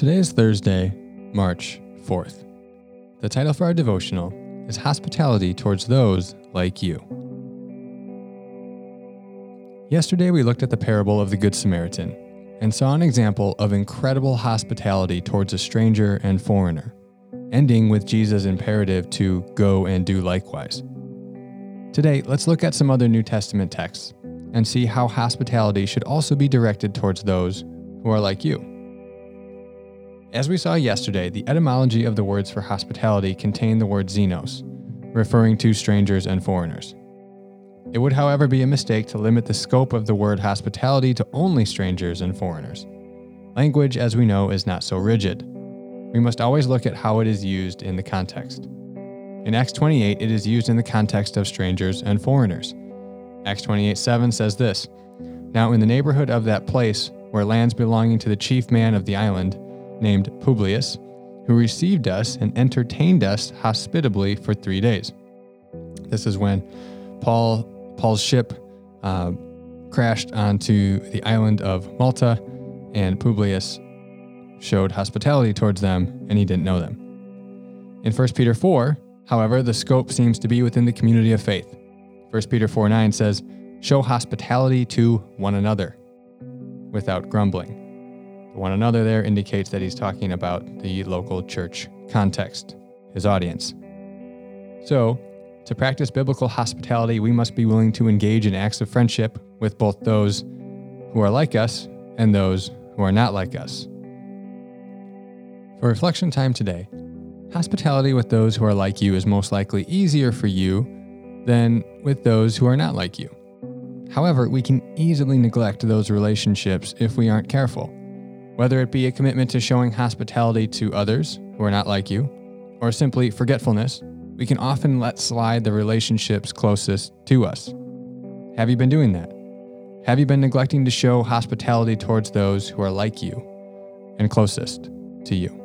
Today is Thursday, March 4th. The title for our devotional is Hospitality Towards Those Like You. Yesterday, we looked at the parable of the Good Samaritan and saw an example of incredible hospitality towards a stranger and foreigner, ending with Jesus' imperative to go and do likewise. Today, let's look at some other New Testament texts and see how hospitality should also be directed towards those who are like you. As we saw yesterday, the etymology of the words for hospitality contain the word xenos, referring to strangers and foreigners. It would, however, be a mistake to limit the scope of the word hospitality to only strangers and foreigners. Language, as we know, is not so rigid. We must always look at how it is used in the context. In Acts 28, it is used in the context of strangers and foreigners. Acts 28 7 says this Now, in the neighborhood of that place, were lands belonging to the chief man of the island, named Publius, who received us and entertained us hospitably for three days. This is when Paul Paul's ship uh, crashed onto the island of Malta, and Publius showed hospitality towards them, and he didn't know them. In 1 Peter 4, however, the scope seems to be within the community of faith. 1 Peter 4 9 says, Show hospitality to one another without grumbling. The one another there indicates that he's talking about the local church context, his audience. So, to practice biblical hospitality, we must be willing to engage in acts of friendship with both those who are like us and those who are not like us. For reflection time today, hospitality with those who are like you is most likely easier for you than with those who are not like you. However, we can easily neglect those relationships if we aren't careful. Whether it be a commitment to showing hospitality to others who are not like you, or simply forgetfulness, we can often let slide the relationships closest to us. Have you been doing that? Have you been neglecting to show hospitality towards those who are like you and closest to you?